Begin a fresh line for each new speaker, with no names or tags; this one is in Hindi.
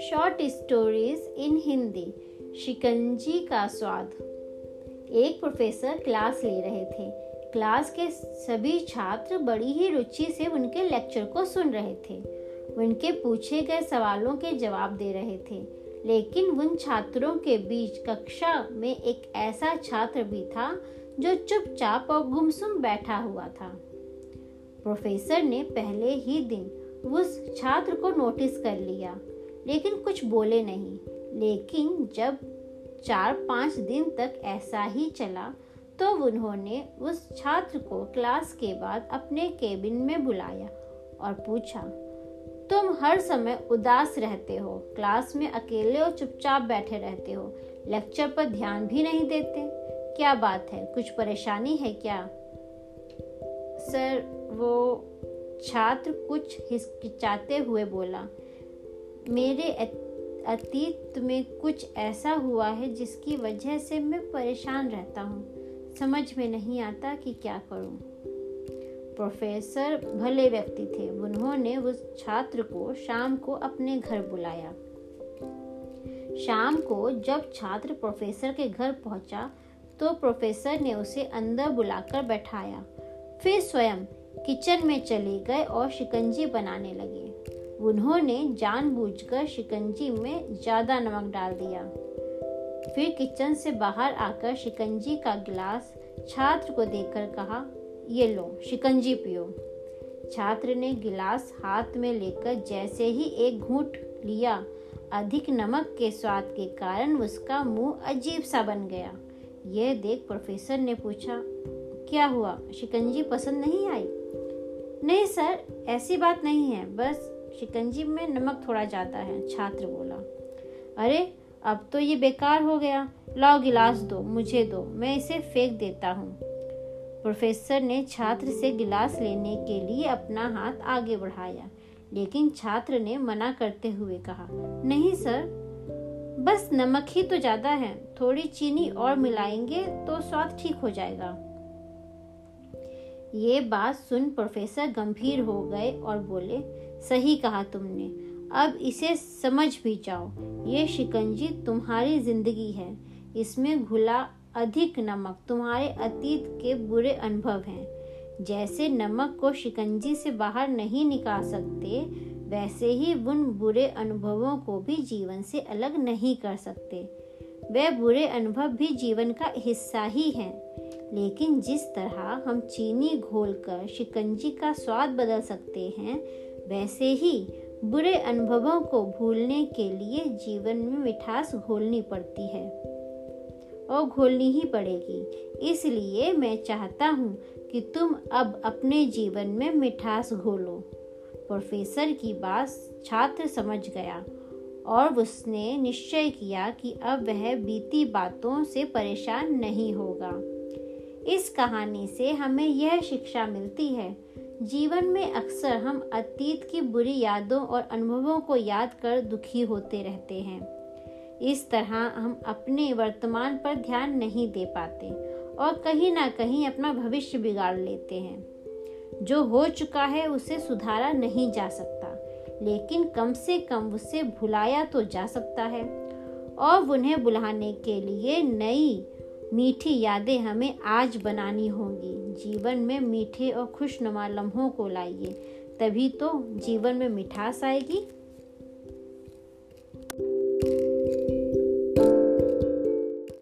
शॉर्ट स्टोरीज इन हिंदी शिकंजी का स्वाद एक प्रोफेसर क्लास ले रहे थे। क्लास के सभी छात्र बड़ी ही रुचि से उनके लेक्चर को सुन रहे थे। उनके पूछे गए सवालों के जवाब दे रहे थे। लेकिन उन छात्रों के बीच कक्षा में एक ऐसा छात्र भी था, जो चुपचाप और गुमसुम बैठा हुआ था। प्रोफेसर ने पहले ही दिन उस छात्र को नोटिस कर लिया, लेकिन कुछ बोले नहीं। लेकिन जब चार पाँच दिन तक ऐसा ही चला तो उन्होंने उस छात्र को क्लास के बाद अपने केबिन में बुलाया और पूछा, तुम हर समय उदास रहते हो, क्लास में अकेले और चुपचाप बैठे रहते हो, लेक्चर पर ध्यान भी नहीं देते? क्या बात है, कुछ परेशानी है क्या? सर वो छात्र कुछ हिचकिचाते हुए बोला, मेरे अतीत में कुछ ऐसा हुआ है जिसकी वजह से मैं परेशान रहता हूँ। समझ में नहीं आता कि क्या करूँ। प्रोफेसर भले व्यक्ति थे, उन्होंने उस छात्र को शाम को अपने घर बुलाया। शाम को जब छात्र प्रोफेसर के घर पहुँचा तो प्रोफेसर ने उसे अंदर बुलाकर बैठाया। फिर स्वयं किचन में चले गए और शिकंजी बनाने लगे। उन्होंने जानबूझकर शिकंजी में ज़्यादा नमक डाल दिया। फिर किचन से बाहर आकर शिकंजी का गिलास छात्र को देकर कहा, ये लो, शिकंजी पियो। छात्र ने गिलास हाथ में लेकर जैसे ही एक घूंट लिया, अधिक नमक के स्वाद के कारण उसका मुँह अजीब सा बन गया। यह देख प्रोफेसर ने पूछा, क्या हुआ? शिकंजी पसंद नहीं आई? नहीं सर, ऐसी बात नहीं है। बस शिकंजी में नमक थोड़ा ज़्यादा है, छात्र बोला। अरे, अब तो ये बेकार हो गया। लाओ गिलास दो, मुझे दो, मैं इसे फेंक देता हूँ। प्रोफेसर ने छात्र से गिलास लेने के लिए अपना हाथ आगे बढ़ाया, लेकिन छात्र ने मना करते हुए कहा, नहीं सर, बस नमक ही तो ज़्यादा है, थोड़ी चीनी और मिलाएँगे तो स्वाद ठीक हो जाएगा। ये बात सुन प्रोफेसर गंभीर हो गए और बोले, सही कहा तुमने। अब इसे समझ भी जाओ। ये शिकंजी तुम्हारी ज़िंदगी है। इसमें घुला अधिक नमक। तुम्हारे अतीत के बुरे अनुभव हैं। जैसे नमक को शिकंजी से बाहर नहीं निकाल सकते, वैसे ही उन बुरे अनुभवों को भी जीवन से अलग नहीं कर सकते। वे बुरे अनुभव भी जीवन का हिस्सा ही हैं। लेकिन जिस तरह हम चीनी घोलकर शिकंजी का स्वाद बदल सकते हैं, वैसे ही बुरे अनुभवों को भूलने के लिए जीवन में मिठास घोलनी पड़ती है। और घोलनी ही पड़ेगी। इसलिए मैं चाहता हूँ कि तुम अब अपने जीवन में मिठास घोलो। प्रोफेसर की बात छात्र समझ गया और उसने निश्चय किया कि अब वह बीती बातों से परेशान नहीं होगा। इस कहानी से हमें यह शिक्षा मिलती है। जीवन में अक्सर हम अतीत की बुरी यादों और अनुभवों को याद कर दुखी होते रहते हैं। इस तरह हम अपने वर्तमान पर ध्यान नहीं दे पाते और कहीं ना कहीं अपना भविष्य बिगाड़ लेते हैं। जो हो चुका है उसे सुधारा नहीं जा सकता, लेकिन कम से कम उसे भुलाया तो जा सकता है और उन्हें बुलाने के लिए नई मीठी यादें हमें आज बनानी होंगी। जीवन में मीठे और खुशनुमा लम्हों को लाइए, तभी तो जीवन में मिठास आएगी।